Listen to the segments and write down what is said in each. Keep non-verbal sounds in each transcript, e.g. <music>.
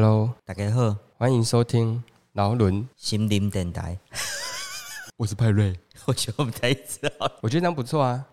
Hello，大家好，欢迎收听劳伦心灵电台。<laughs> 我是派瑞，我觉得我们太知道，我觉得这样不错啊。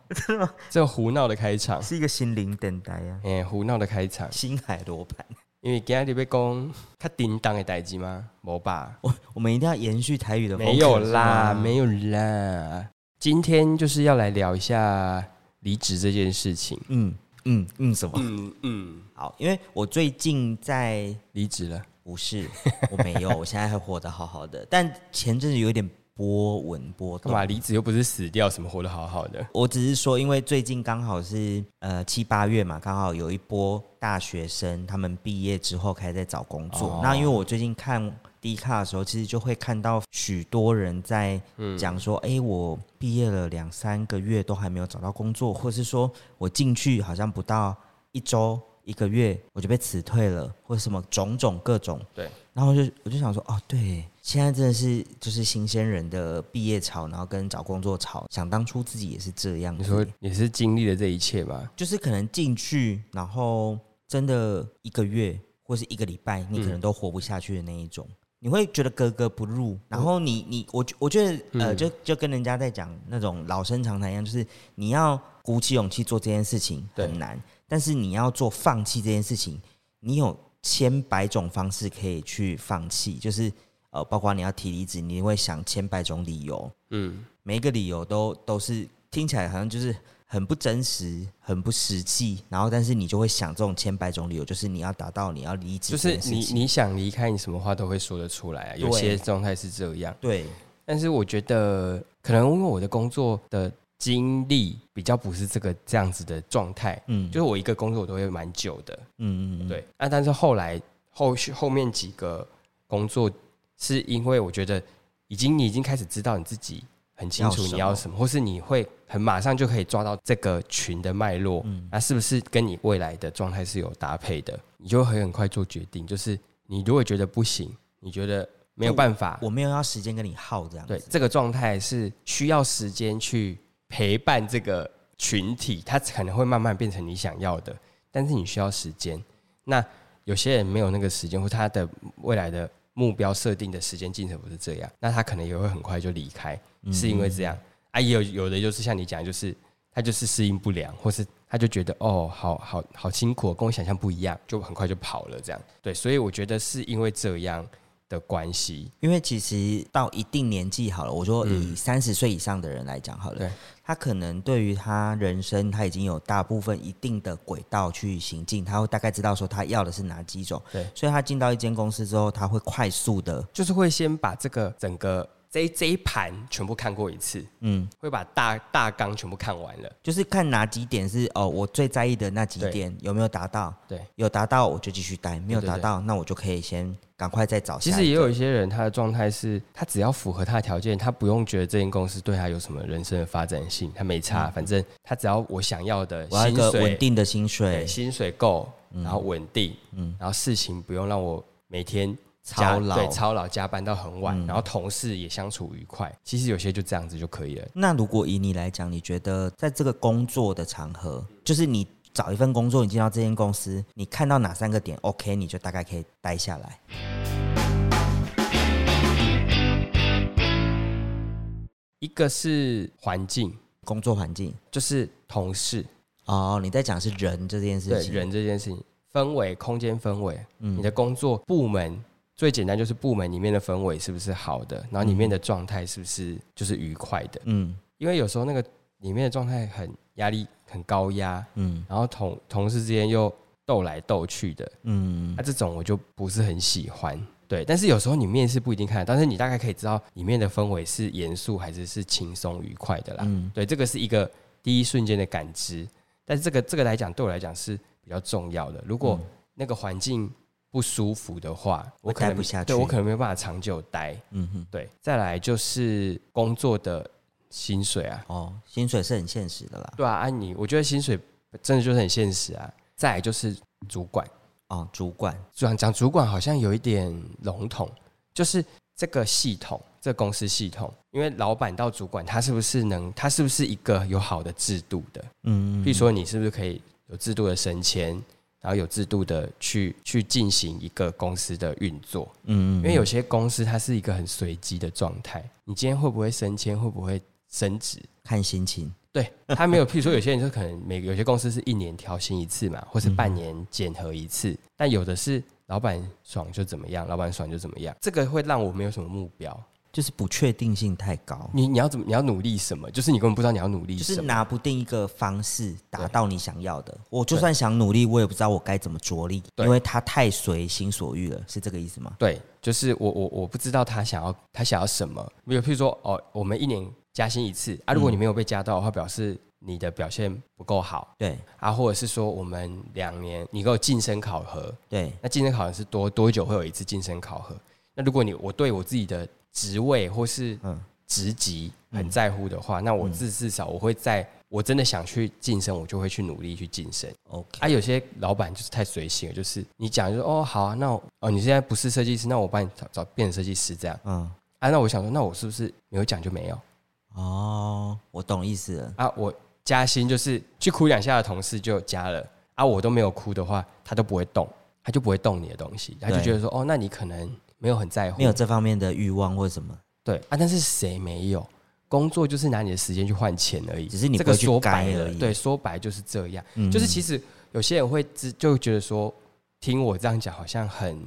这个胡闹的开场是一个心灵电台啊。哎，胡闹的开场，星海罗盘。因为今天你要讲较叮当的代志吗？没吧？我我们一定要延续台语的风格。没有啦，没有啦。今天就是要来聊一下离职这件事情。嗯嗯嗯，什么？嗯嗯。好，因为我最近在离职了。不是，我没有，<laughs> 我现在还活得好好的。但前阵子有点波纹波动。干嘛？离职又不是死掉，什么活得好好的？我只是说，因为最近刚好是呃七八月嘛，刚好有一波大学生他们毕业之后开始在找工作。哦、那因为我最近看 D 卡的时候，其实就会看到许多人在讲说：“哎、嗯，我毕业了两三个月都还没有找到工作，或是说我进去好像不到一周。”一个月我就被辞退了，或者什么种种各种，对，然后就我就想说，哦，对，现在真的是就是新鲜人的毕业潮，然后跟找工作潮，想当初自己也是这样，你说也是经历了这一切吧？就是可能进去，然后真的一个月或是一个礼拜，你可能都活不下去的那一种，嗯、你会觉得格格不入，然后你你我我觉得呃，就就跟人家在讲那种老生常谈一样，就是你要鼓起勇气做这件事情很难。但是你要做放弃这件事情，你有千百种方式可以去放弃，就是呃，包括你要提离职，你会想千百种理由，嗯，每一个理由都都是听起来好像就是很不真实、很不实际，然后但是你就会想这种千百种理由，就是你要达到你要离职，就是你你想离开，你什么话都会说得出来啊。有些状态是这样，对。但是我觉得可能因为我的工作的。经历比较不是这个这样子的状态，嗯，就是我一个工作我都会蛮久的，嗯嗯，对。那但是后来后续后面几个工作，是因为我觉得已经你已经开始知道你自己很清楚你要什么，或是你会很马上就可以抓到这个群的脉络，嗯，那是不是跟你未来的状态是有搭配的？你就会很快做决定。就是你如果觉得不行，你觉得没有办法，我没有要时间跟你耗这样，对，这个状态是需要时间去。陪伴这个群体，他可能会慢慢变成你想要的，但是你需要时间。那有些人没有那个时间，或他的未来的目标设定的时间进程不是这样，那他可能也会很快就离开，是因为这样啊？也有有的就是像你讲，就是他就是适应不良，或是他就觉得哦，好好好辛苦，跟我想象不一样，就很快就跑了。这样对，所以我觉得是因为这样。的关系，因为其实到一定年纪好了，我说以三十岁以上的人来讲好了，嗯、他可能对于他人生他已经有大部分一定的轨道去行进，他会大概知道说他要的是哪几种，对，所以他进到一间公司之后，他会快速的，就是会先把这个整个。这这一盘全部看过一次，嗯，会把大大纲全部看完了，就是看哪几点是哦，我最在意的那几点有没有达到？对，有达到我就继续待，没有达到，那我就可以先赶快再找。其实也有一些人，他的状态是，他只要符合他的条件，他不用觉得这间公司对他有什么人生的发展性，他没差，反正他只要我想要的薪水，稳定的薪水，薪水够，然后稳定，嗯，然后事情不用让我每天。操劳对，操劳加班到很晚，嗯，然后同事也相处愉快。其实有些就这样子就可以了。那如果以你来讲，你觉得在这个工作的场合，就是你找一份工作，你进到这间公司，你看到哪三个点 OK，你就大概可以待下来。一个是环境，工作环境，就是同事。哦，你在讲是人这件事情，对，人这件事情，氛围、空间氛围，嗯，你的工作部门。最简单就是部门里面的氛围是不是好的，然后里面的状态是不是就是愉快的？嗯，因为有时候那个里面的状态很压力很高压，嗯，然后同同事之间又斗来斗去的，嗯，那、啊、这种我就不是很喜欢。对，但是有时候你面试不一定看，但是你大概可以知道里面的氛围是严肃还是是轻松愉快的啦。嗯，对，这个是一个第一瞬间的感知，但是这个这个来讲对我来讲是比较重要的。如果那个环境。不舒服的话，我可能待不下去。对，我可能没有办法长久待。嗯哼，对。再来就是工作的薪水啊，哦，薪水是很现实的啦。对啊，安妮，我觉得薪水真的就是很现实啊。再来就是主管，哦，主管，讲讲主管好像有一点笼统，就是这个系统，这个公司系统，因为老板到主管，他是不是能，他是不是一个有好的制度的？嗯，比如说你是不是可以有制度的升迁？然后有制度的去去进行一个公司的运作。嗯，嗯，因为有些公司它是一个很随机的状态，你今天会不会升迁，会不会升职，看心情。对，他没有，譬如说有些人就可能每个有些公司是一年调薪一次嘛，或是半年检核一次，嗯、但有的是老板爽就怎么样，老板爽就怎么样，这个会让我没有什么目标。就是不确定性太高，你你要怎么你要努力什么？就是你根本不知道你要努力什么，就是拿不定一个方式达到你想要的。我就算想努力，我也不知道我该怎么着力，因为他太随心所欲了，是这个意思吗？对，就是我我我不知道他想要他想要什么。比如譬如说哦，我们一年加薪一次啊，如果你没有被加到的话，表示你的表现不够好。对啊，或者是说我们两年你给我晋升考核，对，那晋升考核是多多久会有一次晋升考核？那如果你我对我自己的职位或是职级很在乎的话，嗯、那我至至少我会在我真的想去晋升，我就会去努力去晋升。OK，啊，有些老板就是太随性了，就是你讲就说哦好啊，那哦你现在不是设计师，那我帮你找找变成设计师这样。嗯，啊，那我想说，那我是不是没有讲就没有？哦，我懂意思了。啊，我加薪就是去哭两下的同事就加了，啊，我都没有哭的话，他都不会动，他就不会动你的东西，他就觉得说哦，那你可能。没有很在乎，没有这方面的欲望或什么，对啊，但是谁没有？工作就是拿你的时间去换钱而已，只是你不会去改而已。对，说白就是这样。嗯、就是其实有些人会知，就觉得说，听我这样讲好像很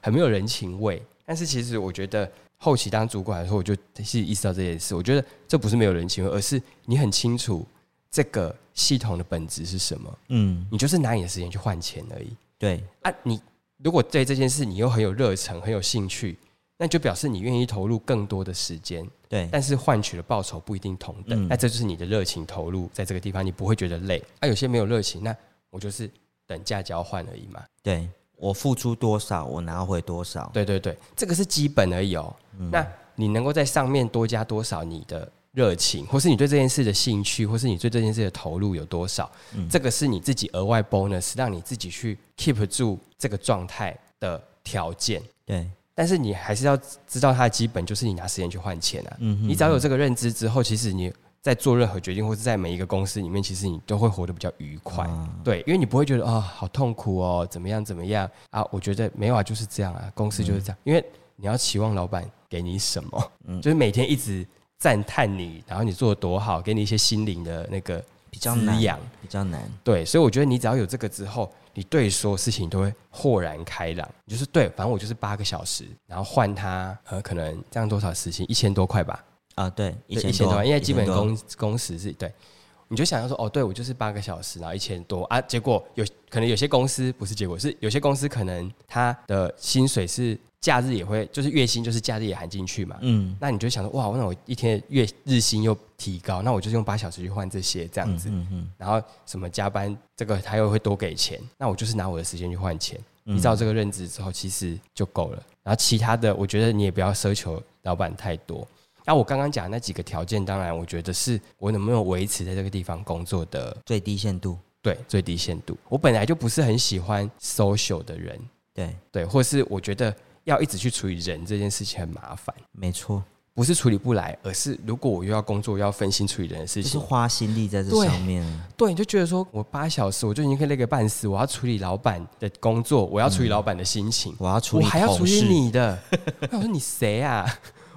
很没有人情味。但是其实我觉得后期当主管的时候，我就是意识到这件事。我觉得这不是没有人情味，而是你很清楚这个系统的本质是什么。嗯，你就是拿你的时间去换钱而已。对啊，你。如果对这件事你又很有热忱、很有兴趣，那就表示你愿意投入更多的时间。对，但是换取的报酬不一定同等。嗯、那这就是你的热情投入在这个地方，你不会觉得累。那、啊、有些没有热情，那我就是等价交换而已嘛。对，我付出多少，我拿回多少。对对对，这个是基本而已哦。嗯、那你能够在上面多加多少你的热情，或是你对这件事的兴趣，或是你对这件事的投入有多少？嗯、这个是你自己额外 bonus，让你自己去 keep 住这个状态的条件。对，但是你还是要知道它的基本，就是你拿时间去换钱啊。嗯哼嗯，你只要有这个认知之后，其实你在做任何决定，或是在每一个公司里面，其实你都会活得比较愉快。啊、对，因为你不会觉得啊、哦，好痛苦哦，怎么样怎么样啊？我觉得没有啊，就是这样啊，公司就是这样。嗯、因为你要期望老板给你什么，嗯、就是每天一直。赞叹你，然后你做的多好，给你一些心灵的那个比较滋养，比较难。对，所以我觉得你只要有这个之后，你对所有事情都会豁然开朗。就是对，反正我就是八个小时，然后换他呃，可能这样多少时薪？一千多块吧。啊，对，一千多块，因为基本工工时是对。你就想要说，哦，对我就是八个小时，然后一千多啊。结果有可能有些公司不是结果，是有些公司可能他的薪水是。假日也会，就是月薪，就是假日也含进去嘛。嗯，那你就想说，哇，那我一天月日薪又提高，那我就是用八小时去换这些这样子。嗯，嗯，嗯，然后什么加班，这个他又会多给钱，那我就是拿我的时间去换钱。依照这个认知之后，其实就够了。然后其他的，我觉得你也不要奢求老板太多。那我刚刚讲的那几个条件，当然我觉得是我能不能维持在这个地方工作的最低限度。对，最低限度。我本来就不是很喜欢 social 的人。对对，或是我觉得。要一直去处理人这件事情很麻烦，没错，不是处理不来，而是如果我又要工作，要分心处理人的事情，就是花心力在这上面。对，对，你就觉得说我八小时我就已经可以累个半死，我要处理老板的工作，我要处理老板的心情，嗯、我要处理，我还要处理你的。那我说你谁啊？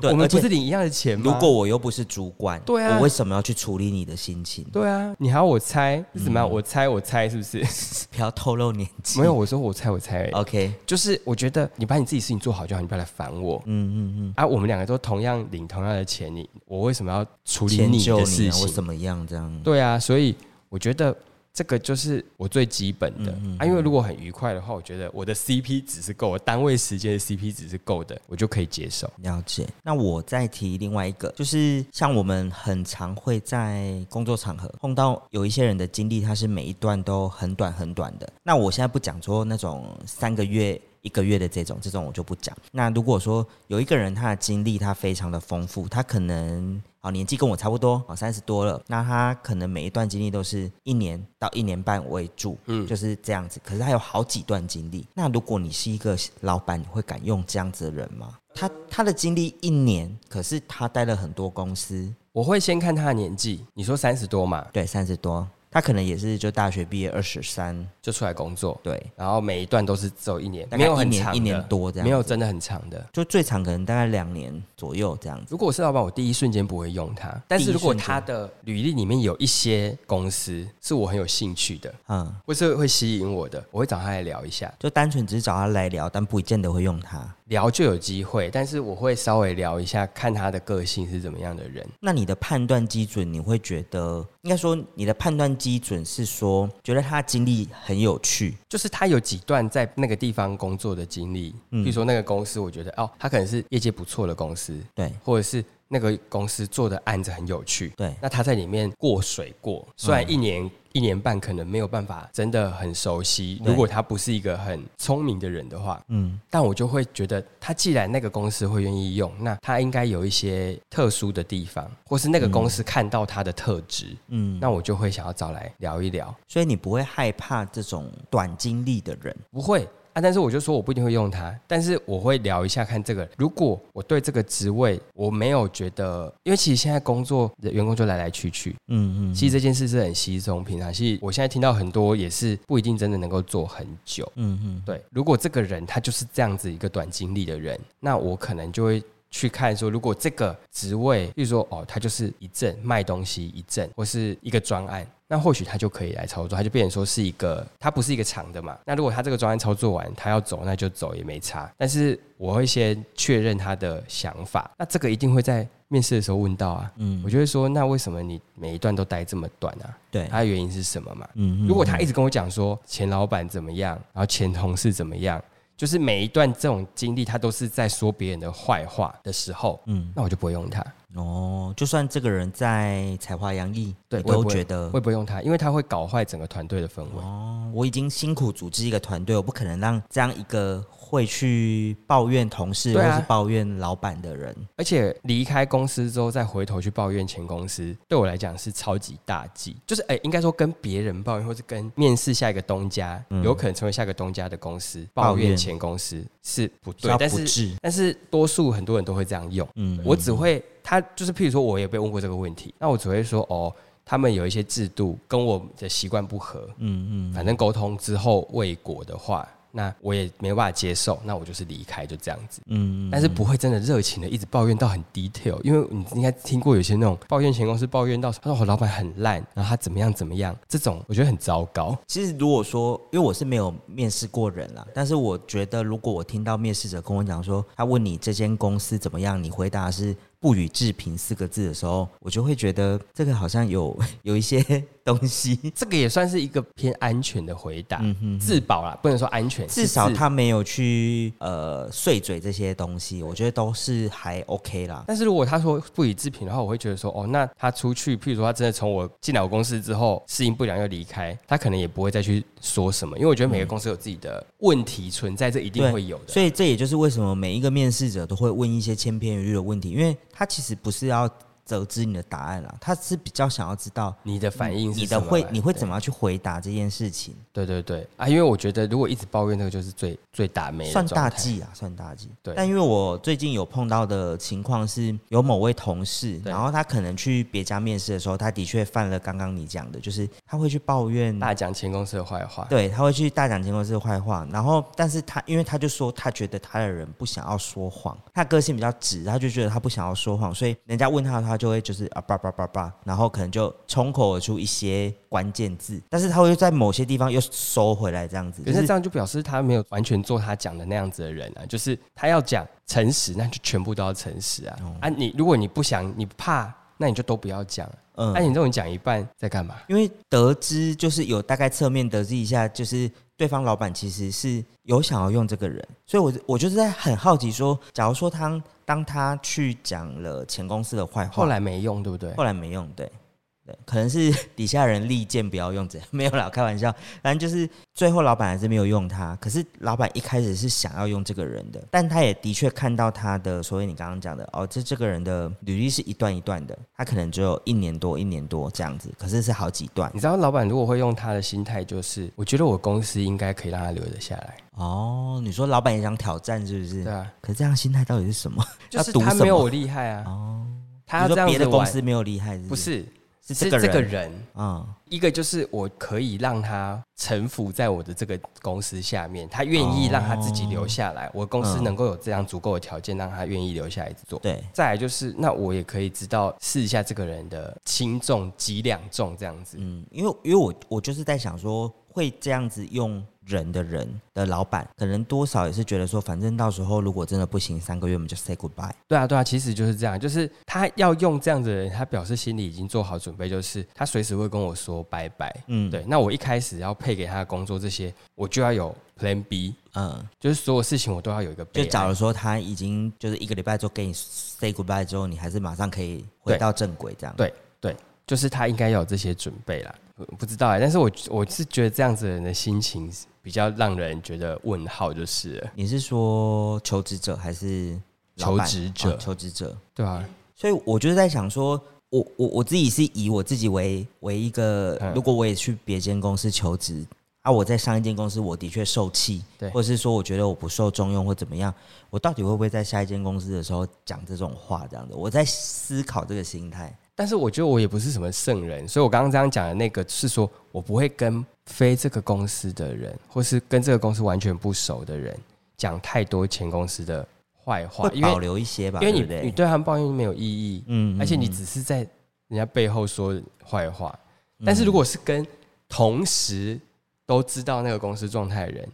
对我们不是领一样的钱吗？如果我又不是主管，对啊，我为什么要去处理你的心情？对啊，你还要我猜是怎么我猜我猜是不是？<laughs> 不要透露年纪。没有，我说我猜我猜。OK，就是我觉得你把你自己事情做好就好，你不要来烦我。嗯嗯嗯。啊，我们两个都同样领同样的钱，你我为什么要处理你的事情？我怎么样这样？对啊，所以我觉得。这个就是我最基本的嗯嗯嗯啊，因为如果很愉快的话，我觉得我的 CP 值是够，单位时间的 CP 值是够的，我就可以接受。了解。那我再提另外一个，就是像我们很常会在工作场合碰到有一些人的经历，他是每一段都很短很短的。那我现在不讲说那种三个月。一个月的这种，这种我就不讲。那如果说有一个人他的经历他非常的丰富，他可能啊年纪跟我差不多啊三十多了，那他可能每一段经历都是一年到一年半为主，嗯，就是这样子。可是他有好几段经历。那如果你是一个老板，你会敢用这样子的人吗？他他的经历一年，可是他待了很多公司，我会先看他的年纪。你说三十多嘛？对，三十多。他可能也是就大学毕业二十三。就出来工作，对，然后每一段都是只有一年，没有很长，一年多这样，没有真的很长的，就最长可能大概两年左右这样子。如果我是老板，我第一瞬间不会用他，但是如果他的履历里面有一些公司是我很有兴趣的，嗯，或是会吸引我的，我会找他来聊一下，就单纯只是找他来聊，但不见得会用他。聊就有机会，但是我会稍微聊一下，看他的个性是怎么样的人。那你的判断基准，你会觉得应该说你的判断基准是说，觉得他的经历很有趣，就是他有几段在那个地方工作的经历，嗯，比如说那个公司，我觉得哦，他可能是业界不错的公司，对，或者是那个公司做的案子很有趣，对，那他在里面过水过，虽然一年。嗯一年半可能没有办法真的很熟悉。如果他不是一个很聪明的人的话，嗯，但我就会觉得他既然那个公司会愿意用，那他应该有一些特殊的地方，或是那个公司看到他的特质，嗯，那我就会想要找来聊一聊。所以你不会害怕这种短经历的人？不会。啊！但是我就说我不一定会用它，但是我会聊一下看这个。如果我对这个职位我没有觉得，因为其实现在工作的员工就来来去去，嗯嗯，其实这件事是很稀松平常。其实我现在听到很多也是不一定真的能够做很久，嗯嗯，对。如果这个人他就是这样子一个短经历的人，那我可能就会去看说，如果这个职位，比如说哦，他就是一阵卖东西一阵，或是一个专案。那或许他就可以来操作，他就变成说是一个，他不是一个长的嘛。那如果他这个专案操作完，他要走，那就走也没差。但是我会先确认他的想法，那这个一定会在面试的时候问到啊。嗯，我就会说，那为什么你每一段都待这么短啊？对，他的原因是什么嘛？嗯，如果他一直跟我讲说前老板怎么样，然后前同事怎么样，就是每一段这种经历他都是在说别人的坏话的时候，嗯，那我就不会用他。哦，就算这个人在才华洋溢，对，我都觉得会不会用他，因为他会搞坏整个团队的氛围。哦，我已经辛苦组织一个团队，我不可能让这样一个会去抱怨同事或是抱怨老板的人，而且离开公司之后再回头去抱怨前公司，对我来讲是超级大忌。就是哎，应该说跟别人抱怨，或是跟面试下一个东家，有可能成为下一个东家的公司抱怨前公司是不对，但是但是多数很多人都会这样用。嗯，我只会。他就是，譬如说，我也被问过这个问题，那我只会说，哦，他们有一些制度跟我的习惯不合，嗯嗯，反正沟通之后未果的话。那我也没有办法接受，那我就是离开，就这样子。嗯，但是不会真的热情的一直抱怨到很 detail，因为你应该听过有些那种抱怨前公司抱怨到他说我老板很烂，然后他怎么样怎么样，这种我觉得很糟糕。其实如果说，因为我是没有面试过人啦，但是我觉得如果我听到面试者跟我讲说他问你这间公司怎么样，你回答是不予置评四个字的时候，我就会觉得这个好像有 <laughs> 有一些。东西，<laughs> 这个也算是一个偏安全的回答，嗯、哼自保啦，不能说安全，至少他没有去呃碎嘴这些东西，我觉得都是还 OK 啦。但是如果他说不予置评的话，我会觉得说，哦，那他出去，譬如说他真的从我进来我公司之后适应不良又离开，他可能也不会再去说什么，因为我觉得每个公司有自己的问题存在，这一定会有的。所以这也就是为什么每一个面试者都会问一些千篇一律的问题，因为他其实不是要。得知你的答案了，他是比较想要知道你的反应，你的会你会怎么样去回答这件事情？对对对。啊，因为我觉得如果一直抱怨那个就是最最大霉，算大忌啊，算大忌。对，但因为我最近有碰到的情况是，有某位同事，然后他可能去别家面试的时候，他的确犯了刚刚你讲的，就是他会去抱怨大讲前公司的坏话，对，他会去大讲前公司的坏话，然后但是他因为他就说他觉得他的人不想要说谎，他个性比较直，他就觉得他不想要说谎，所以人家问他的话就会就是啊。叭叭叭叭，然后可能就冲口而出一些关键字，但是他会在某些地方又收回来，这样子。可是这样就表示他没有完全做他讲的那样子的人啊，就是他要讲诚实，那就全部都要诚实啊。嗯、啊，你如果你不想，你怕，那你就都不要讲。嗯，那、啊、你这种讲一半在干嘛？因为得知就是有大概侧面得知一下，就是对方老板其实是有想要用这个人，所以我我就是在很好奇说，假如说他。当他去讲了前公司的坏话，后来没用，对不对？后来没用，对。对，可能是 <laughs> 底下人力荐不要用这样，没有啦，开玩笑。反正就是最后老板还是没有用他。可是老板一开始是想要用这个人的，但他也的确看到他的，所以你刚刚讲的哦，这这个人的履历是一段一段的，他可能只有一年多一年多这样子，可是是好几段。你知道老板如果会用他的心态，就是我觉得我公司应该可以让他留得下来。哦，你说老板也想挑战是不是？对啊。可是这样心态到底是什么？就是 <laughs> 他没有我厉害啊。哦，他要这样别的公司没有厉害是不是？不是。是这个人，这个人嗯，一个就是我可以让他臣服在我的这个公司下面，他愿意让他自己留下来，哦、我公司能够有这样足够的条件让他愿意留下来做。对，再来就是那我也可以知道试一下这个人的轻重几两重这样子。嗯，因为因为我我就是在想说会这样子用。人的人的老板，可能多少也是觉得说，反正到时候如果真的不行，三个月我们就 say goodbye。对啊，对啊，其实就是这样，就是他要用这样子的人，他表示心里已经做好准备，就是他随时会跟我说拜拜。嗯，对。那我一开始要配给他的工作这些，我就要有 Plan B。嗯，就是所有事情我都要有一个。就假如说他已经就是一个礼拜之后跟你 say goodbye 之后，你还是马上可以回到正轨这样。对对，就是他应该要有这些准备啦。不知道哎，但是我我是觉得这样子的人的心情。比较让人觉得问号就是了，你是说求职者还是求职者？哦、求职者，对啊。所以我就是在想说，我我我自己是以我自己为为一个，如果我也去别间公司求职啊，我在上一间公司我的确受气，对，或者是说我觉得我不受重用或怎么样，我到底会不会在下一间公司的时候讲这种话？这样的，我在思考这个心态。但是我觉得我也不是什么圣人，所以我刚刚这样讲的那个是说我不会跟非这个公司的人，或是跟这个公司完全不熟的人讲太多前公司的坏话，会保留一些吧，因为你你对他们抱怨没有意义，嗯，而且你只是在人家背后说坏话。嗯、但是如果是跟同时都知道那个公司状态的人，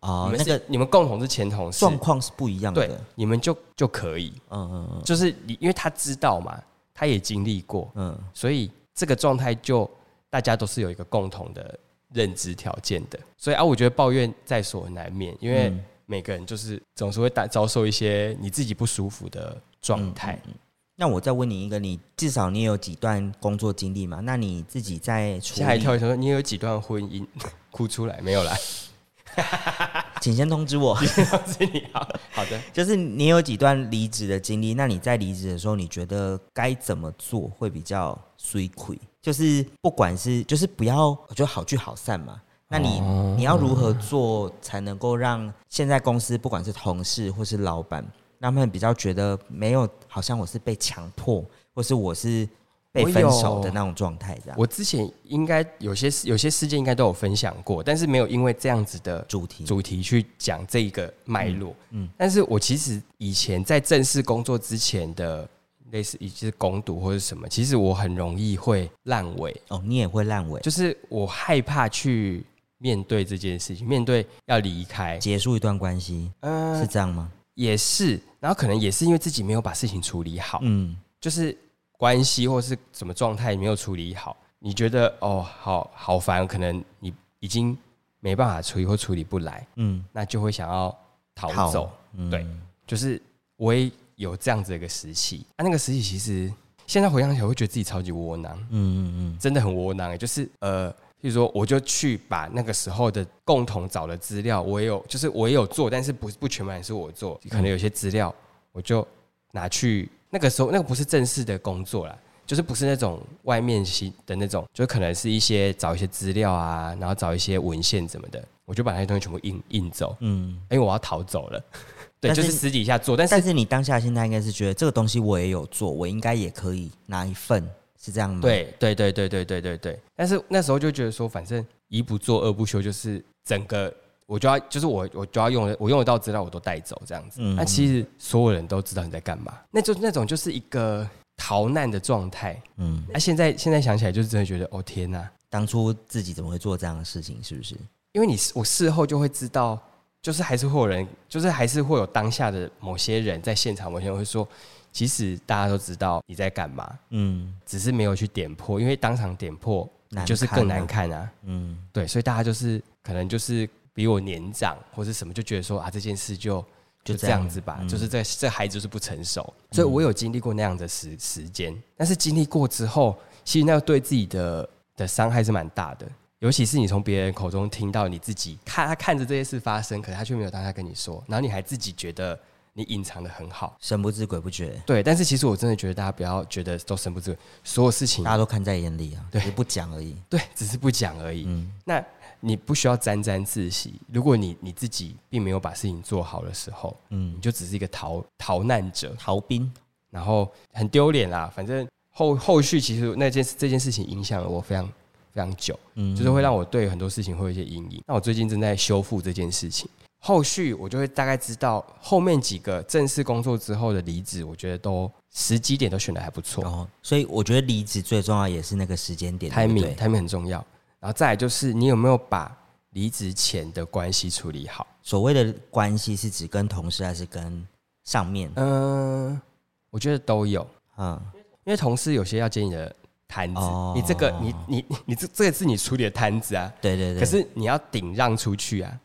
啊、嗯，那个你们共同是前同事，状况是不一样的，对，你们就就可以，嗯嗯嗯，就是你因为他知道嘛。他也经历过，嗯，所以这个状态就大家都是有一个共同的认知条件的，所以啊，我觉得抱怨在所难免，因为每个人就是总是会打遭受一些你自己不舒服的状态。嗯嗯。那我再问你一个，你至少你也有几段工作经历嘛？那你自己在吓一跳，说你有几段婚姻 <laughs> 哭出来没有啦？<laughs> 请先通知我。通知你好，好的。就是你有几段离职的经历，那你在离职的时候，你觉得该怎么做会比较水亏？就是不管是就是不要，我觉得好聚好散嘛。那你你要如何做才能够让现在公司不管是同事或是老板，他们比较觉得没有好像我是被强迫，或是我是。被分手的那种状态，这样。我之前应该有些有些事件应该都有分享过，但是没有因为这样子的主题主题去讲这一个脉络。嗯，但是我其实以前在正式工作之前的类似，一些工读或者什么，其实我很容易会烂尾。哦，你也会烂尾，就是我害怕去面对这件事情，面对要离开结束一段关系，嗯，是这样吗？也是，然后可能也是因为自己没有把事情处理好，嗯，就是。关系或是什么状态没有处理好，你觉得哦，好好烦，可能你已经没办法处理或处理不来，嗯，那就会想要逃走，嗯、对，就是我也有这样子的一个时期。啊，那个时期其实现在回想起来会觉得自己超级窝囊，嗯嗯嗯，真的很窝囊，就是呃，譬如说我就去把那个时候的共同找的资料，我也有，就是我也有做，但是不不全盘是我做，可能有些资料我就拿去。那个时候，那个不是正式的工作啦，就是不是那种外面的那种，就可能是一些找一些资料啊，然后找一些文献什么的，我就把那些东西全部印印走，嗯，因为我要逃走了，<laughs> 对，就是私底下做，但是但是你当下现在应该是觉得这个东西我也有做，我应该也可以拿一份，是这样吗？对对对对对对对对，但是那时候就觉得说，反正一不做二不休，就是整个。我就要，就是我，我就要用，我用得到资料我都带走这样子。那、嗯、其实所有人都知道你在干嘛，那就那种就是一个逃难的状态。嗯，那、啊、现在现在想起来，就是真的觉得，哦天哪，当初自己怎么会做这样的事情？是不是？因为你我事后就会知道，就是还是会有人，就是还是会有当下的某些人在现场，某些人会说，其实大家都知道你在干嘛，嗯，只是没有去点破，因为当场点破就是更难看啊。嗯，对，所以大家就是可能就是。比我年长或是什么，就觉得说啊，这件事就就这样子吧，嗯、就是这这孩子就是不成熟，嗯、所以我有经历过那样的时时间，但是经历过之后，其实那个对自己的的伤害是蛮大的，尤其是你从别人口中听到你自己看他看着这些事发生，可是他却没有当下跟你说，然后你还自己觉得你隐藏的很好，神不知鬼不觉。对，但是其实我真的觉得大家不要觉得都神不知鬼，所有事情大家都看在眼里啊，对，不讲而已，对，只是不讲而已。嗯，那。你不需要沾沾自喜。如果你你自己并没有把事情做好的时候，嗯，你就只是一个逃逃难者、逃兵，然后很丢脸啦。反正后后续其实那件这件事情影响了我非常非常久，嗯，就是会让我对很多事情会有一些阴影。那我最近正在修复这件事情，后续我就会大概知道后面几个正式工作之后的离职，我觉得都时机点都选的还不错。哦，所以我觉得离职最重要也是那个时间点，timing timing 很重要。然后再来就是你有没有把离职前的关系处理好？所谓的关系是指跟同事还是跟上面？嗯，我觉得都有，嗯。因为同事有些要接你的摊子，哦、你这个你你你这这个是你处理的摊子啊，对对对。可是你要顶让出去啊，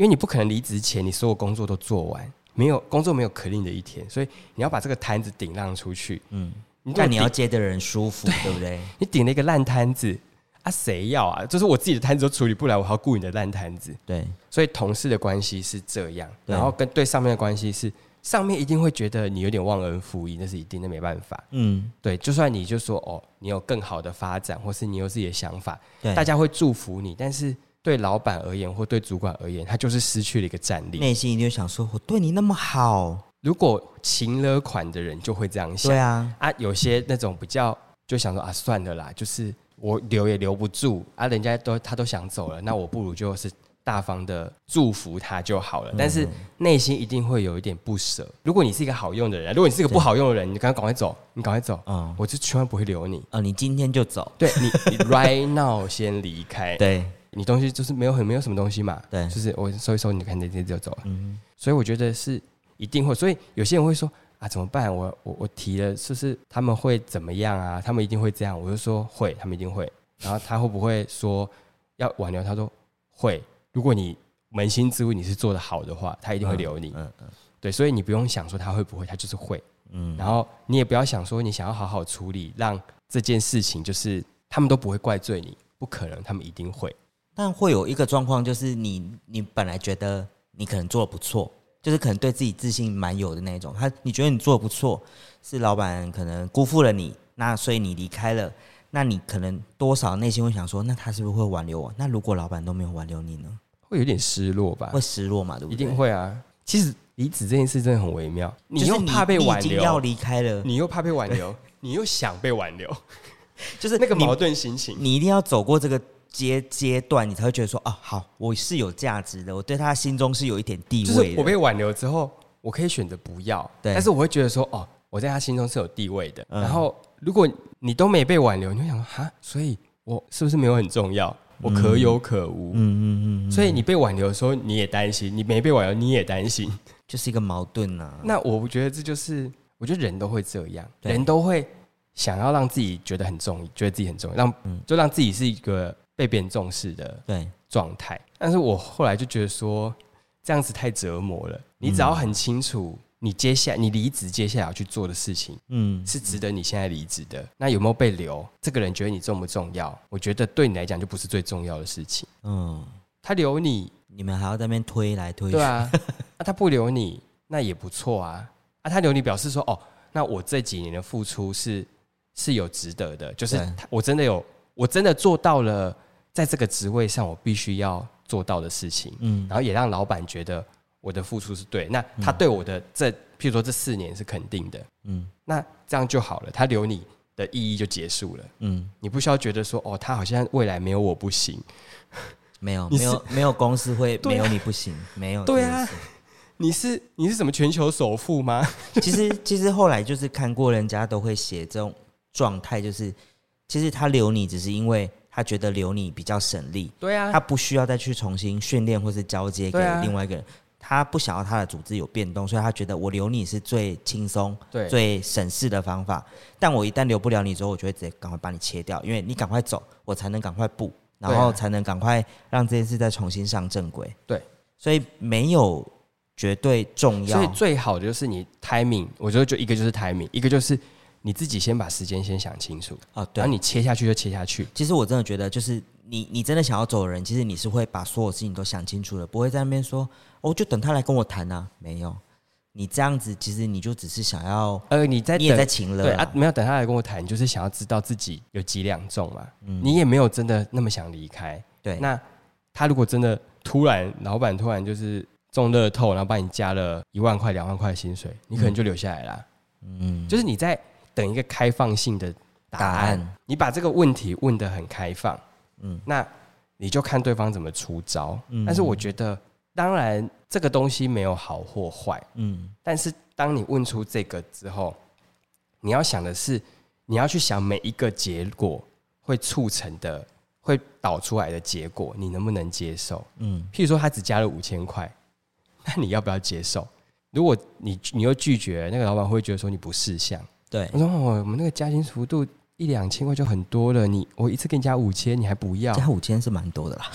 因为你不可能离职前你所有工作都做完，没有工作没有可令的一天，所以你要把这个摊子顶让出去。嗯，但你要接的人舒服，对，对不对？<laughs> 你顶了一个烂摊子啊，谁要啊？就是我自己的摊子都处理不来，我还要顾你的烂摊子。对，所以同事的关系是这样，然后跟对上面的关系是。上面一定会觉得你有点忘恩负义，那是一定的，没办法。嗯，对，就算你就说哦，你有更好的发展，或是你有自己的想法，对，大家会祝福你。但是对老板而言，或对主管而言，他就是失去了一个战力。内心一定会想说：我对你那么好。如果情了款的人就会这样想。对啊，啊，有些那种比较就想说啊，算了啦，就是我留也留不住啊，人家都他都想走了，那我不如就是。大方的祝福他就好了，但是内心一定会有一点不舍。如果你是一个好用的人，如果你是一个不好用的人，你赶快赶快走，你赶快走，嗯，我就千万不会留你。啊，你今天就走，对你，你 <laughs> right now 先离开，对，你东西就是没有很没有什么东西嘛，对，就是我收一收，你看那天就走了。嗯，所以我觉得是一定会。所以有些人会说啊，怎么办？我我我提了，是不是他们会怎么样啊？他们一定会这样。我就说会，他们一定会。然后他会不会说要挽留？他说会。如果你扪心自问你是做的好的话，他一定会留你。嗯嗯，嗯对，所以你不用想说他会不会，他就是会。嗯，然后你也不要想说你想要好好处理，让这件事情就是他们都不会怪罪你，不可能，他们一定会。但会有一个状况，就是你你本来觉得你可能做的不错，就是可能对自己自信蛮有的那种。他你觉得你做的不错，是老板可能辜负了你，那所以你离开了，那你可能多少内心会想说，那他是不是会挽留我？那如果老板都没有挽留你呢？会有点失落吧？会失落嘛？对不对？一定会啊！其实离职这件事真的很微妙，你又怕被挽留，要离开了，你又怕被挽留，<laughs> 你又想被挽留，就是 <laughs> 那个矛盾心情。你一定要走过这个阶阶段，你才会觉得说啊，好，我是有价值的，我对他心中是有一点地位的。就是我被挽留之后，我可以选择不要，对，但是我会觉得说，哦，我在他心中是有地位的。然后如果你都没被挽留，你会想说，哈，所以我是不是没有很重要？我可有可无，嗯嗯嗯，所以你被挽留的时候你也担心，你没被挽留你也担心，就是一个矛盾呐。那我觉得这就是，我觉得人都会这样，人都会想要让自己觉得很重，觉得自己很重要，让就让自己是一个被别人重视的对状态。但是我后来就觉得说，这样子太折磨了。你只要很清楚。你接下来你离职接下来要去做的事情，嗯，是值得你现在离职的。那有没有被留？这个人觉得你重不重要？我觉得对你来讲就不是最重要的事情。嗯，他留你，你们还要在那边推来推去。对啊，<laughs> 那他不留你，那也不错啊。啊，他留你表示说，哦，那我这几年的付出是是有值得的，就是我真的有，我真的做到了在这个职位上我必须要做到的事情。嗯，然后也让老板觉得。我的付出是对，那他对我的这，譬如说这四年是肯定的，嗯，那这样就好了，他留你的意义就结束了，嗯，你不需要觉得说，哦，他好像未来没有我不行，<laughs> 没有，没有，没有公司会 <laughs> 没有你不行，没有，对啊，你是你是什么全球首富吗？<laughs> 其实其实后来就是看过人家都会写这种状态，就是其实他留你只是因为他觉得留你比较省力，对啊，他不需要再去重新训练或是交接给另外一个人。他不想要他的组织有变动，所以他觉得我留你是最轻松、对最省事的方法。但我一旦留不了你之后，我就会直接赶快把你切掉，因为你赶快走，我才能赶快补，然后才能赶快让这件事再重新上正轨。对，所以没有绝对重要。所以最好的就是你 timing，我觉得就一个就是 timing，一个就是你自己先把时间先想清楚啊，对，然后你切下去就切下去。其实我真的觉得，就是你你真的想要走的人，其实你是会把所有事情都想清楚的，不会在那边说。哦，就等他来跟我谈啊，没有，你这样子其实你就只是想要，呃，你在你也在情了，对啊，没有等他来跟我谈，就是想要知道自己有几两重嘛，嗯，你也没有真的那么想离开，对，那他如果真的突然老板突然就是中乐透，然后帮你加了一万块两万块的薪水，你可能就留下来了，嗯，就是你在等一个开放性的答案。答案你把这个问题问得很开放，嗯，那你就看对方怎么出招。嗯，但是我觉得，当然这个东西没有好或坏，嗯，但是当你问出这个之后，你要想的是，你要去想每一个结果会促成的、会导出来的结果，你能不能接受？嗯，譬如说他只加了五千块，那你要不要接受？如果你你又拒绝，那个老板会觉得说你不识相。对，我说哦，我们那个加薪幅度一两千块就很多了，你我一次给你加五千，你还不要？加五千是蛮多的啦。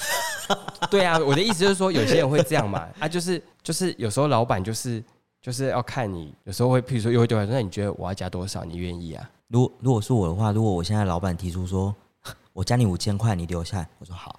<laughs> 对啊，我的意思就是说，有些人会这样嘛，啊，就是就是有时候老板就是就是要看你，有时候会譬如说又会对我说，那你觉得我要加多少？你愿意啊？如果如果是我的话，如果我现在老板提出说我加你五千块，你留下来，我说好，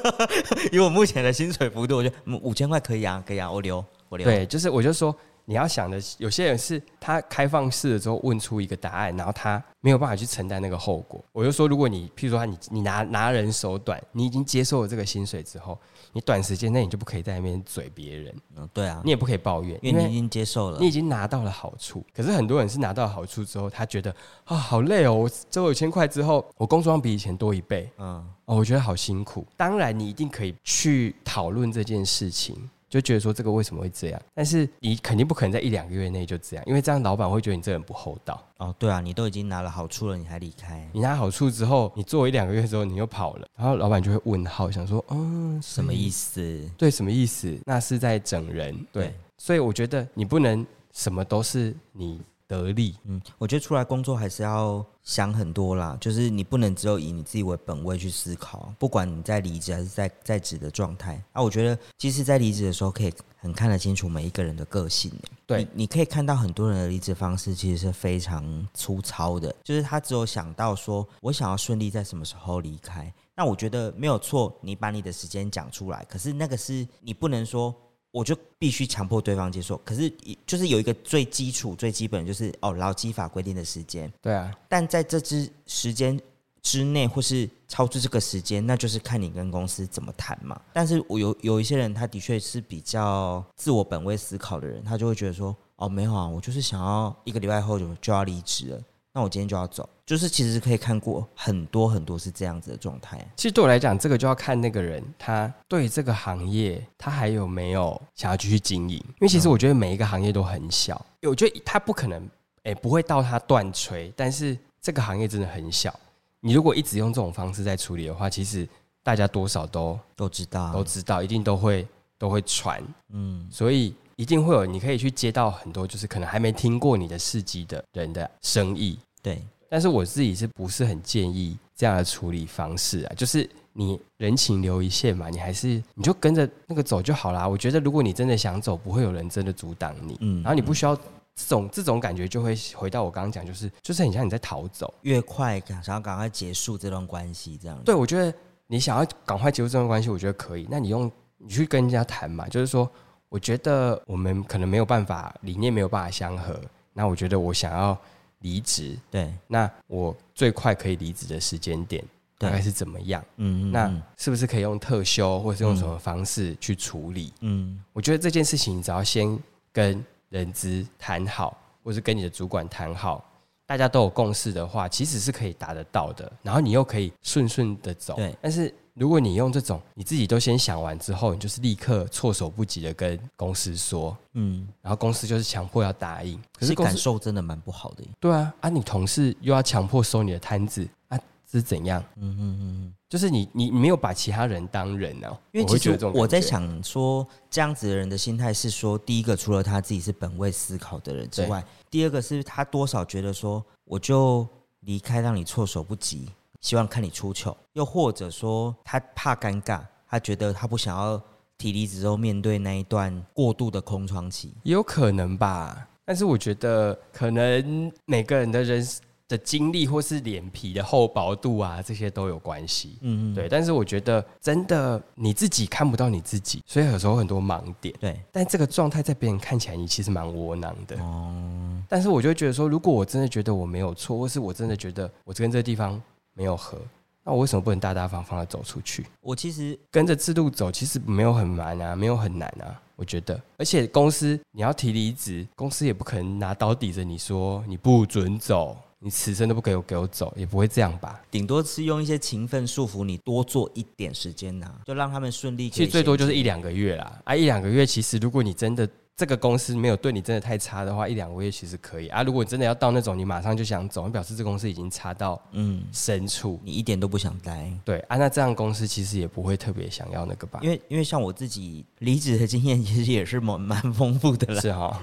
<laughs> 以我目前的薪水幅度，我觉得五千块可以啊，可以啊，我留我留。对，就是我就说，你要想的，有些人是他开放式的之后问出一个答案，然后他没有办法去承担那个后果。我就说，如果你譬如说你你拿拿人手短，你已经接受了这个薪水之后，你短时间内你就不可以在那边嘴别人。嗯，对啊，你也不可以抱怨，因为你已经接受了，你已经拿到了好处。可是很多人是拿到了好处之后，他觉得啊好累哦，我挣五千块之后，我工作量比以前多一倍，嗯，哦，我觉得好辛苦。当然，你一定可以去讨论这件事情。就觉得说这个为什么会这样？但是你肯定不可能在一两个月内就这样，因为这样老板会觉得你这人不厚道。哦，对啊，你都已经拿了好处了，你还离开？你拿好处之后，你做一两个月之后，你又跑了，然后老板就会问号，想说，嗯，什么意思？对，什么意思？那是在整人。对，对，所以我觉得你不能什么都是你。得力，嗯，我觉得出来工作还是要想很多啦，就是你不能只有以你自己为本位去思考，不管你在离职还是在在职的状态啊。我觉得其实，在离职的时候可以很看得清楚每一个人的个性。对，你，你可以看到很多人的离职方式其实是非常粗糙的，就是他只有想到说我想要顺利在什么时候离开。那我觉得没有错，你把你的时间讲出来，可是那个是你不能说。我就必须强迫对方接受，可是就是有一个最基础、最基本，就是哦，劳基法规定的时间。对啊，但在这之时间之内，或是超出这个时间，那就是看你跟公司怎么谈嘛。但是我有有一些人，他的确是比较自我本位思考的人，他就会觉得说，哦，没有啊，我就是想要一个礼拜后就就要离职了。那我今天就要走，就是其实可以看过很多很多是这样子的状态。其实对我来讲，这个就要看那个人他对这个行业他还有没有想要继续经营。因为其实我觉得每一个行业都很小，我觉得他不可能，哎，不会到他断炊。但是这个行业真的很小，你如果一直用这种方式在处理的话，其实大家多少都都知道，都知道，一定都会都会传。嗯，所以。一定会有，你可以去接到很多，就是可能还没听过你的事迹的人的生意。对，但是我自己是不是很建议这样的处理方式啊？就是你人情留一线嘛，你还是你就跟着那个走就好啦。我觉得如果你真的想走，不会有人真的阻挡你。嗯，然后你不需要这种这种感觉，就会回到我刚刚讲，就是就是很像你在逃走，越快想要赶快结束这段关系，这样。对，我觉得你想要赶快结束这段关系，我觉得可以。那你用你去跟人家谈嘛，就是说。我觉得我们可能没有办法，理念没有办法相合。那我觉得我想要离职，对，那我最快可以离职的时间点大概是怎么样？嗯，那是不是可以用特休，或是用什么方式去处理？嗯，我觉得这件事情，你只要先跟人资谈好，或是跟你的主管谈好，大家都有共识的话，其实是可以达得到的。然后你又可以顺顺的走。对，但是。如果你用这种，你自己都先想完之后，你就是立刻措手不及的跟公司说，嗯，然后公司就是强迫要答应，可是感受真的蛮不好的。对啊，啊，你同事又要强迫收你的摊子，啊，这是怎样？嗯嗯嗯，就是你你没有把其他人当人啊，因为其实我在想说，这样子的人的心态是说，第一个除了他自己是本位思考的人之外，第二个是他多少觉得说，我就离开让你措手不及。希望看你出糗，又或者说他怕尴尬，他觉得他不想要提离职之后面对那一段过度的空窗期，也有可能吧。但是我觉得可能每个人的人的经历或是脸皮的厚薄度啊，这些都有关系。嗯嗯，对。但是我觉得真的你自己看不到你自己，所以有时候很多盲点。对。但这个状态在别人看起来，你其实蛮窝囊的。哦。但是我就觉得说，如果我真的觉得我没有错，或是我真的觉得我跟这个地方。没有合，那我为什么不能大大方方的走出去？我其实跟着制度走，其实没有很难啊，没有很难啊。我觉得，而且公司你要提离职，公司也不可能拿刀抵着你说你不准走，你此生都不给我给我走，也不会这样吧？顶多是用一些勤奋束缚你多做一点时间呐、啊，就让他们顺利。其实最多就是一两个月啦，啊，一两个月其实如果你真的。这个公司没有对你真的太差的话，一两个月其实可以啊。如果你真的要到那种你马上就想走，你表示这公司已经差到嗯深处，你一点都不想待。对啊，那这样公司其实也不会特别想要那个吧？因为因为像我自己离职的经验，其实也是蛮蛮丰富的了。是哈、哦，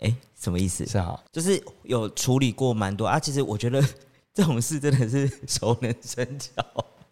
哎，什么意思？是哈、哦，就是有处理过蛮多啊。其实我觉得 <laughs> 这种事真的是熟能生巧。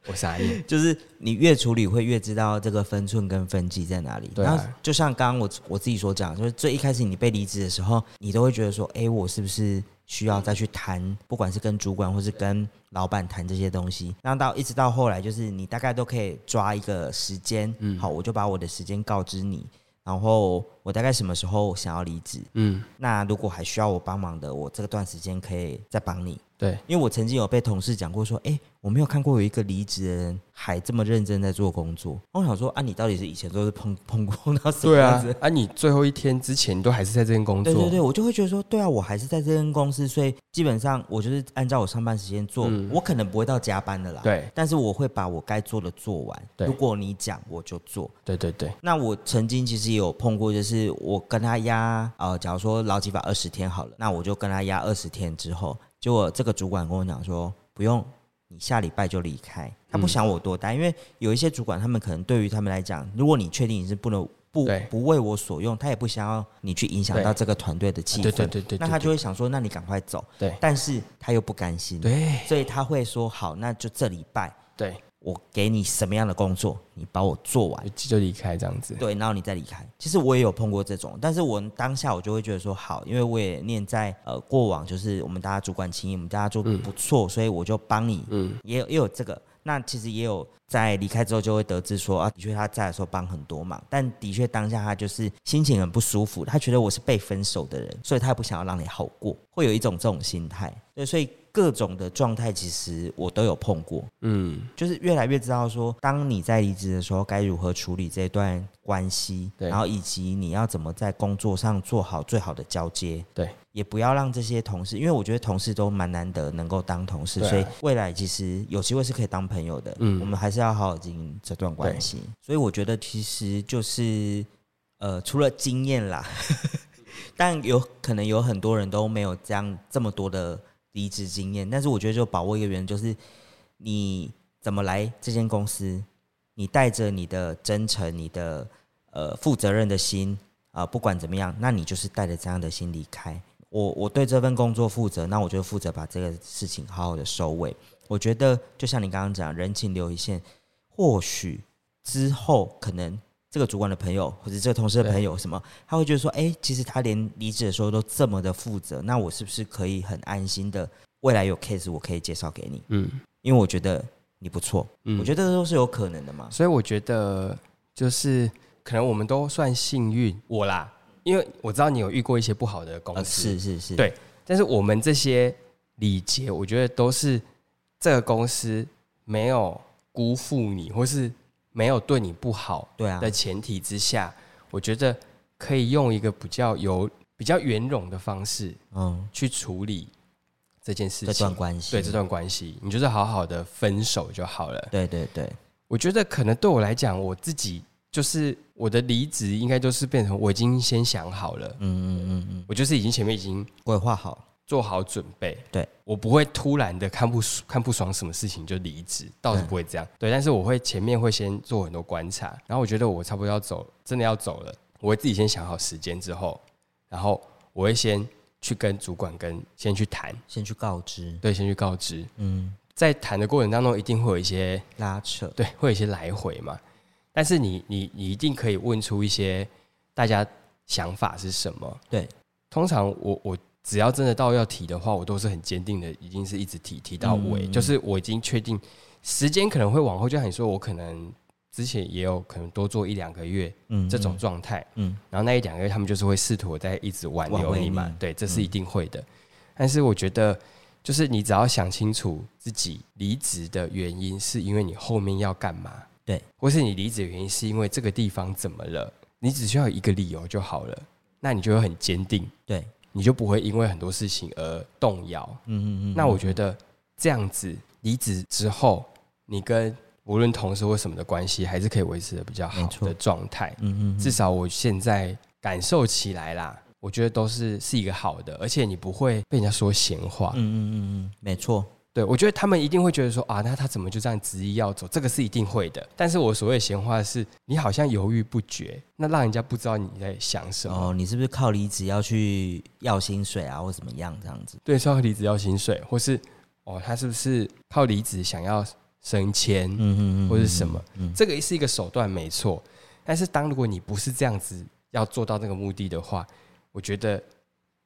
我傻眼，就是你越处理会越知道这个分寸跟分际在哪里。对、啊，就像刚刚我我自己所讲，就是最一开始你被离职的时候，你都会觉得说，哎，我是不是需要再去谈，不管是跟主管或是跟老板谈这些东西。那到一直到后来，就是你大概都可以抓一个时间，嗯，好，我就把我的时间告知你，然后我大概什么时候想要离职，嗯，那如果还需要我帮忙的，我这段时间可以再帮你。对，因为我曾经有被同事讲过说，哎，我没有看过有一个离职的人还这么认真在做工作。我想说，啊，你到底是以前都是碰碰碰到什么样子？对啊，<laughs> 啊，你最后一天之前都还是在这间公司？对对对，我就会觉得说，对啊，我还是在这间公司，所以基本上我就是按照我上班时间做，嗯、我可能不会到加班的啦。对，但是我会把我该做的做完。对，如果你讲，我就做。对对对。那我曾经其实也有碰过，就是我跟他压，呃，假如说劳基法二十天好了，那我就跟他压二十天之后。结果这个主管跟我讲说，不用，你下礼拜就离开。他不想我多待，因为有一些主管，他们可能对于他们来讲，如果你确定你是不能不不为我所用，他也不想要你去影响到这个团队的气氛。对对对对，那他就会想说，那你赶快走。对，但是他又不甘心。对，所以他会说，好，那就这礼拜。对。我给你什么样的工作，你把我做完就离开这样子。对，然后你再离开。其实我也有碰过这种，但是我当下我就会觉得说好，因为我也念在呃过往，就是我们大家主管情谊，我们大家做不错，嗯、所以我就帮你。嗯，也有也有这个。那其实也有在离开之后就会得知说啊，的确他在的时候帮很多忙，但的确当下他就是心情很不舒服，他觉得我是被分手的人，所以他也不想要让你好过，会有一种这种心态。对，所以。各种的状态，其实我都有碰过，嗯，就是越来越知道说，当你在离职的时候，该如何处理这段关系，然后以及你要怎么在工作上做好最好的交接，对，也不要让这些同事，因为我觉得同事都蛮难得能够当同事，所以未来其实有机会是可以当朋友的，嗯，我们还是要好好经营这段关系。所以我觉得其实就是，呃，除了经验啦，<laughs> 但有可能有很多人都没有这样这么多的。离职经验，但是我觉得就把握一个原因，就是你怎么来这间公司，你带着你的真诚、你的呃负责任的心啊、不管怎么样，那你就是带着这样的心离开。我我对这份工作负责，那我就负责把这个事情好好的收尾。我觉得就像你刚刚讲，人情留一线，或许之后可能。这个主管的朋友，或者这个同事的朋友，什么他会觉得说，哎，其实他连离职的时候都这么的负责，那我是不是可以很安心的，未来有 case 我可以介绍给你？嗯，因为我觉得你不错，嗯，我觉得这都是有可能的嘛。所以我觉得就是可能我们都算幸运，我啦，因为我知道你有遇过一些不好的公司，是是是，对。但是我们这些礼节，我觉得都是这个公司没有辜负你，或是。没有对你不好，对啊。的前提之下，啊、我觉得可以用一个比较有比较圆融的方式，嗯，去处理这件事情，这段关系，对这段关系，你就是好好的分手就好了。对对对，我觉得可能对我来讲，我自己就是我的离职，应该都是变成我已经先想好了，嗯嗯嗯嗯，我就是已经前面已经规划好。做好准备，对，我不会突然的看不看不爽什么事情就离职，倒是不会这样。对，但是我会前面会先做很多观察，然后我觉得我差不多要走，真的要走了，我会自己先想好时间之后，然后我会先去跟主管跟先去谈，先去告知，对，先去告知。嗯，在谈的过程当中，一定会有一些拉扯，对，会有一些来回嘛。但是你你你一定可以问出一些大家想法是什么？对，通常我我。只要真的到要提的话，我都是很坚定的，已经是一直提提到尾，嗯、就是我已经确定时间可能会往后，就像你说，我可能之前也有可能多做一两个月，嗯，这种状态，嗯，然后那一两个月他们就是会试图在一直挽留你嘛，对，这是一定会的。嗯、但是我觉得，就是你只要想清楚自己离职的原因，是因为你后面要干嘛，对，或是你离职的原因是因为这个地方怎么了，你只需要一个理由就好了，那你就会很坚定，对，你就不会因为很多事情而动摇。嗯嗯嗯。那我觉得这样子离职之后，你跟无论同事或什么的关系，还是可以维持的比较好的状态。嗯嗯。至少我现在感受起来啦，我觉得都是是一个好的，而且你不会被人家说闲话。嗯嗯嗯嗯，没错。对，我觉得他们一定会觉得说啊，那他怎么就这样执意要走？这个是一定会的。但是我所谓的闲话是，你好像犹豫不决，那让人家不知道你在想什么。哦，你是不是靠离职要去要薪水啊，或怎么样这样子？对，是靠离职要薪水，或是哦，他是不是靠离职想要升迁？嗯嗯嗯，或是什么？嗯，这个是一个手段，没错。但是当如果你不是这样子要做到那个目的的话，我觉得。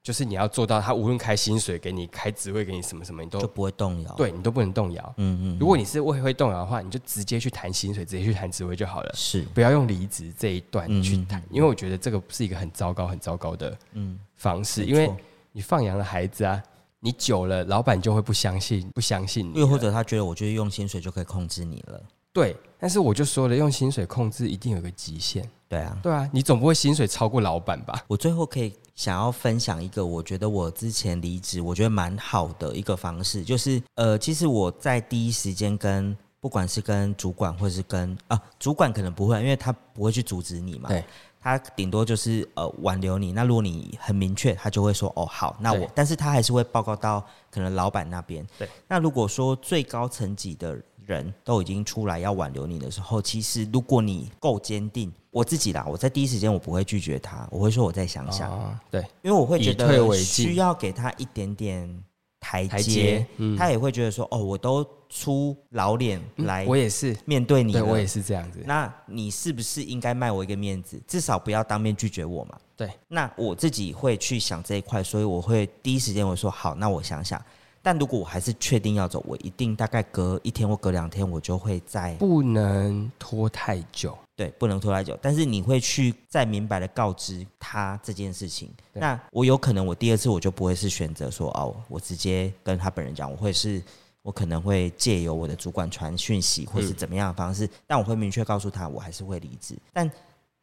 就是你要做到，他无论开薪水给你，开职位给你，什么什么，你都就不会动摇。对，你都不能动摇。嗯，嗯嗯。如果你是会会动摇的话，你就直接去谈薪水，直接去谈职位就好了。是，不要用离职这一段去谈，嗯嗯嗯，因为我觉得这个是一个很糟糕、很糟糕的嗯方式。嗯、因为你放养了孩子啊，你久了，老板就会不相信，不相信你。又或者他觉得，我就是用薪水就可以控制你了。对，但是我就说了，用薪水控制一定有个极限。对啊，对啊，你总不会薪水超过老板吧？我最后可以想要分享一个，我觉得我之前离职，我觉得蛮好的一个方式，就是呃，其实我在第一时间跟不管是跟主管，或是跟啊主管可能不会，因为他不会去阻止你嘛，对，他顶多就是呃挽留你。那如果你很明确，他就会说哦好，那我，但是他还是会报告到可能老板那边。对，那如果说最高层级的。人都已经出来要挽留你的时候，其实如果你够坚定，我自己啦，我在第一时间我不会拒绝他，我会说我再想想。哦、对，因为我会觉得需要给他一点点台阶，嗯、他也会觉得说，哦，我都出老脸来，我也是面对你，我也是这样子。那你是不是应该卖我一个面子？至少不要当面拒绝我嘛。对，那我自己会去想这一块，所以我会第一时间我说好，那我想想。但如果我还是确定要走，我一定大概隔一天或隔两天，我就会再不能拖太久。对，不能拖太久。但是你会去再明白的告知他这件事情。那我有可能，我第二次我就不会是选择说哦，我直接跟他本人讲，我会是，我可能会借由我的主管传讯息，或是怎么样的方式。嗯、但我会明确告诉他，我还是会离职。但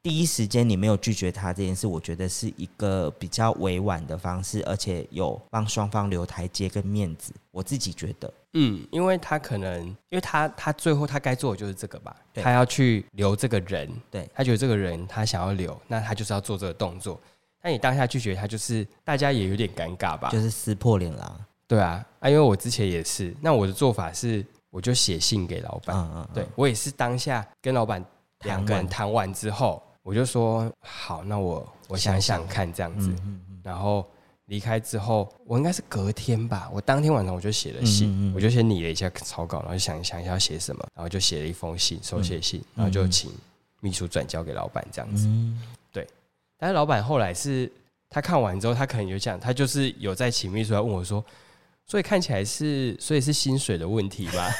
第一时间你没有拒绝他这件事，我觉得是一个比较委婉的方式，而且有帮双方留台阶跟面子。我自己觉得，嗯，因为他可能，因为他他最后他该做的就是这个吧，他要去留这个人，对他觉得这个人他想要留，那他就是要做这个动作。那你当下拒绝他，就是大家也有点尴尬吧，就是撕破脸了。对啊，啊，因为我之前也是，那我的做法是，我就写信给老板，嗯嗯嗯对我也是当下跟老板两个人谈完之后。我就说好，那我我想想看这样子，嗯嗯嗯、然后离开之后，我应该是隔天吧，我当天晚上我就写了信，我就先拟了一下草稿，然后想想一下要写什么，然后就写了一封信，手写信，然后就请秘书转交给老板这样子，嗯、对。但是老板后来是他看完之后，他可能有讲，他就是有在请秘书来问我说，所以看起来是，所以是薪水的问题吧？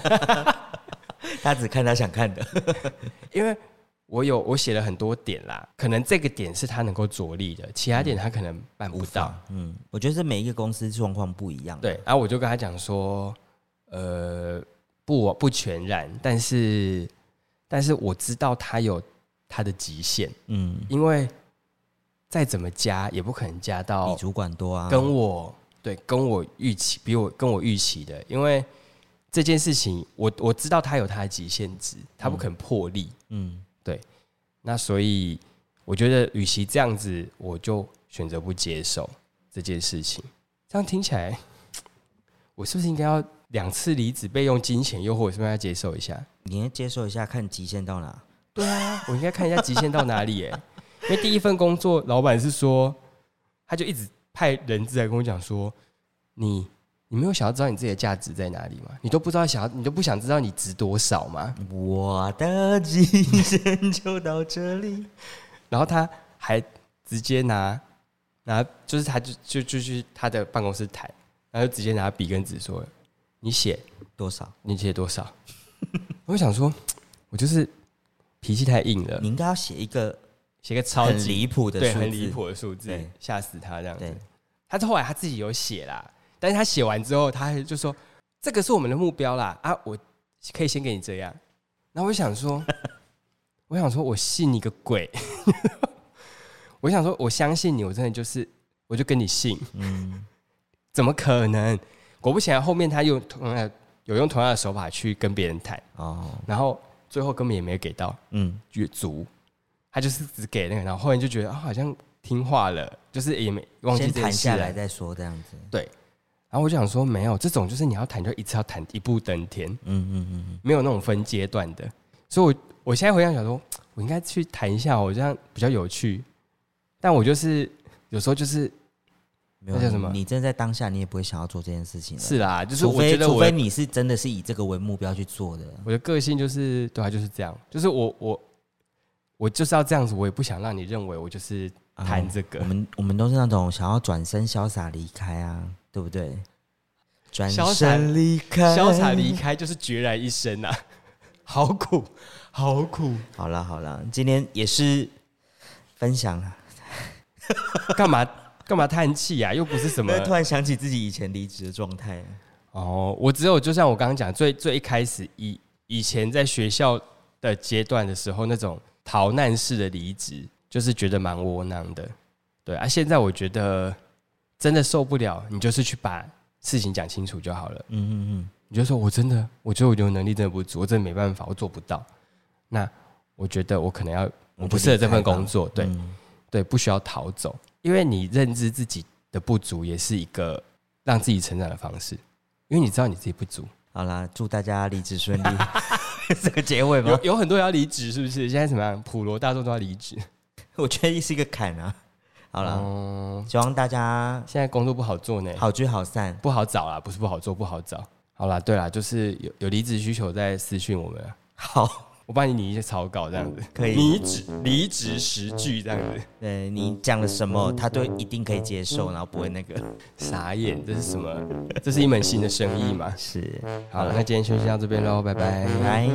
<laughs> <laughs> 他只看他想看的，<laughs> 因为。我有我写了很多点啦，可能这个点是他能够着力的，其他点他可能办不到。嗯，我觉得是每一个公司状况不一样。对，然后我就跟他讲说，呃，不不全然，但是但是我知道他有他的极限。嗯，因为再怎么加也不可能加到比主管多啊，跟我对跟我预期比我跟我预期的，因为这件事情我我知道他有他的极限值，他不肯破例。嗯。嗯对，那所以我觉得，与其这样子，我就选择不接受这件事情。这样听起来，我是不是应该要两次离职被用金钱诱惑？是不是要接受一下？你应该接受一下，看极限到哪？对啊，我应该看一下极限到哪里？耶。因为第一份工作，老板是说，他就一直派人质来跟我讲说，你。你没有想要知道你自己的价值在哪里吗？你都不知道想要，你都不想知道你值多少吗？我的极限就到这里。<laughs> 然后他还直接拿拿，就是他就就就去他的办公室谈，然后就直接拿笔跟纸说：“你写多少？你写多少？”我想说，我就是脾气太硬了。你应该要写一个写个超级离谱的数字，很离谱的数字，吓死他这样子。他后来他自己有写啦。但是他写完之后，他就说：“这个是我们的目标啦，啊，我可以先给你这样。”然后我想说：“ <laughs> 我想说，我信你个鬼！<laughs> 我想说，我相信你，我真的就是，我就跟你信。嗯，怎么可能？果不其然，后面他用同样有用同样的手法去跟别人谈哦，然后最后根本也没有给到，嗯，越足，他就是只给那个，然后后面就觉得啊，好像听话了，就是也没忘记谈下来再说这样子。对，然后我就想说，没有这种，就是你要谈就一次要谈一步登天，嗯嗯嗯，没有那种分阶段的，所以我。我现在回想想说，我应该去谈一下，我这样比较有趣。但我就是有时候就是没有叫什么，你真的在当下，你也不会想要做这件事情。是啦，就是我觉得，除非你是真的是以这个为目标去做的。我的个性就是对啊，就是这样，就是我我我就是要这样子，我也不想让你认为我就是谈这个。我们我们都是那种想要转身潇洒离开啊，对不对？转身离开，潇洒离开就是决然一生啊，<laughs> 好苦。好苦！好了好了，今天也是分享，干嘛干嘛叹气呀？又不是什么，突然想起自己以前离职的状态。哦，我只有就像我刚刚讲，最最一开始以以前在学校的阶段的时候，那种逃难式的离职，就是觉得蛮窝囊的。对啊，现在我觉得真的受不了，你就是去把事情讲清楚就好了。嗯嗯嗯，你就说我真的，我觉得我有能力真的不足，我真的没办法，我做不到。那我觉得我可能要，我不适合这份工作，对、嗯、对，不需要逃走，因为你认知自己的不足，也是一个让自己成长的方式，因为你知道你自己不足。好啦，祝大家离职顺利，<laughs> 这个结尾吗？有有很多人要离职，是不是？现在怎么样？普罗大众都要离职，<laughs> 我觉得是一个坎啊。好了，嗯、希望大家现在工作不好做呢，好聚好散，不好找啦，不是不好做，不好找。好啦，对啦，就是有有离职需求在私讯我们。好。我帮你拟一些草稿，这样子可以。离职离职十句这样子，对，你讲了什么，他都一定可以接受，然后不会那个傻眼。这是什么？这是一门新的生意嘛？是。好了，那今天休息到这边喽，拜拜。拜。